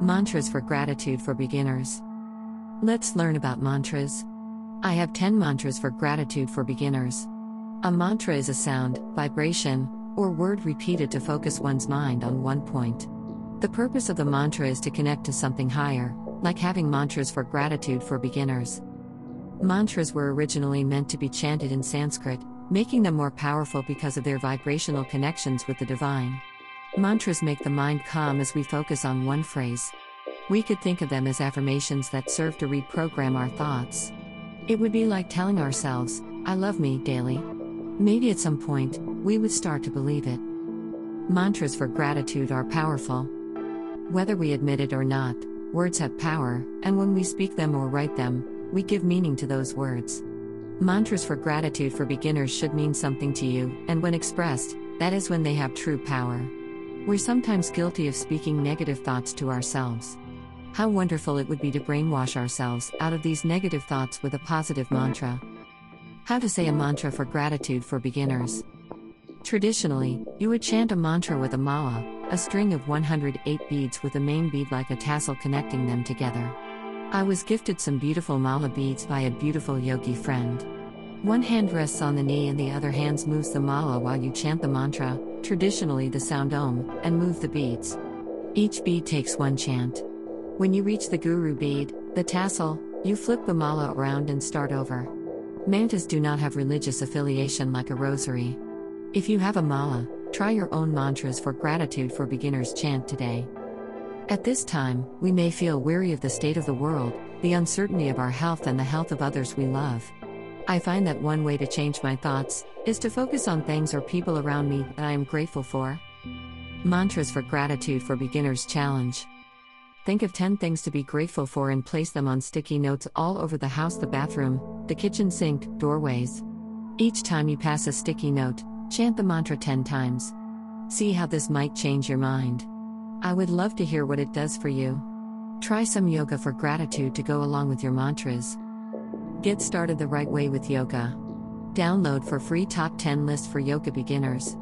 Mantras for gratitude for beginners. Let's learn about mantras. I have 10 mantras for gratitude for beginners. A mantra is a sound, vibration, or word repeated to focus one's mind on one point. The purpose of the mantra is to connect to something higher, like having mantras for gratitude for beginners. Mantras were originally meant to be chanted in Sanskrit, making them more powerful because of their vibrational connections with the divine. Mantras make the mind calm as we focus on one phrase. We could think of them as affirmations that serve to reprogram our thoughts. It would be like telling ourselves, I love me, daily. Maybe at some point, we would start to believe it. Mantras for gratitude are powerful. Whether we admit it or not, words have power, and when we speak them or write them, we give meaning to those words. Mantras for gratitude for beginners should mean something to you, and when expressed, that is when they have true power. We're sometimes guilty of speaking negative thoughts to ourselves. How wonderful it would be to brainwash ourselves out of these negative thoughts with a positive mantra. How to say a mantra for gratitude for beginners. Traditionally, you would chant a mantra with a mala, a string of 108 beads with a main bead like a tassel connecting them together. I was gifted some beautiful mala beads by a beautiful yogi friend. One hand rests on the knee and the other hand moves the mala while you chant the mantra, traditionally the sound om, and move the beads. Each bead takes one chant. When you reach the guru bead, the tassel, you flip the mala around and start over. Mantras do not have religious affiliation like a rosary. If you have a mala, try your own mantras for gratitude for beginners chant today. At this time, we may feel weary of the state of the world, the uncertainty of our health, and the health of others we love. I find that one way to change my thoughts is to focus on things or people around me that I am grateful for. Mantras for Gratitude for Beginners Challenge. Think of 10 things to be grateful for and place them on sticky notes all over the house, the bathroom, the kitchen sink, doorways. Each time you pass a sticky note, chant the mantra 10 times. See how this might change your mind. I would love to hear what it does for you. Try some yoga for gratitude to go along with your mantras. Get started the right way with yoga. Download for free top 10 list for yoga beginners.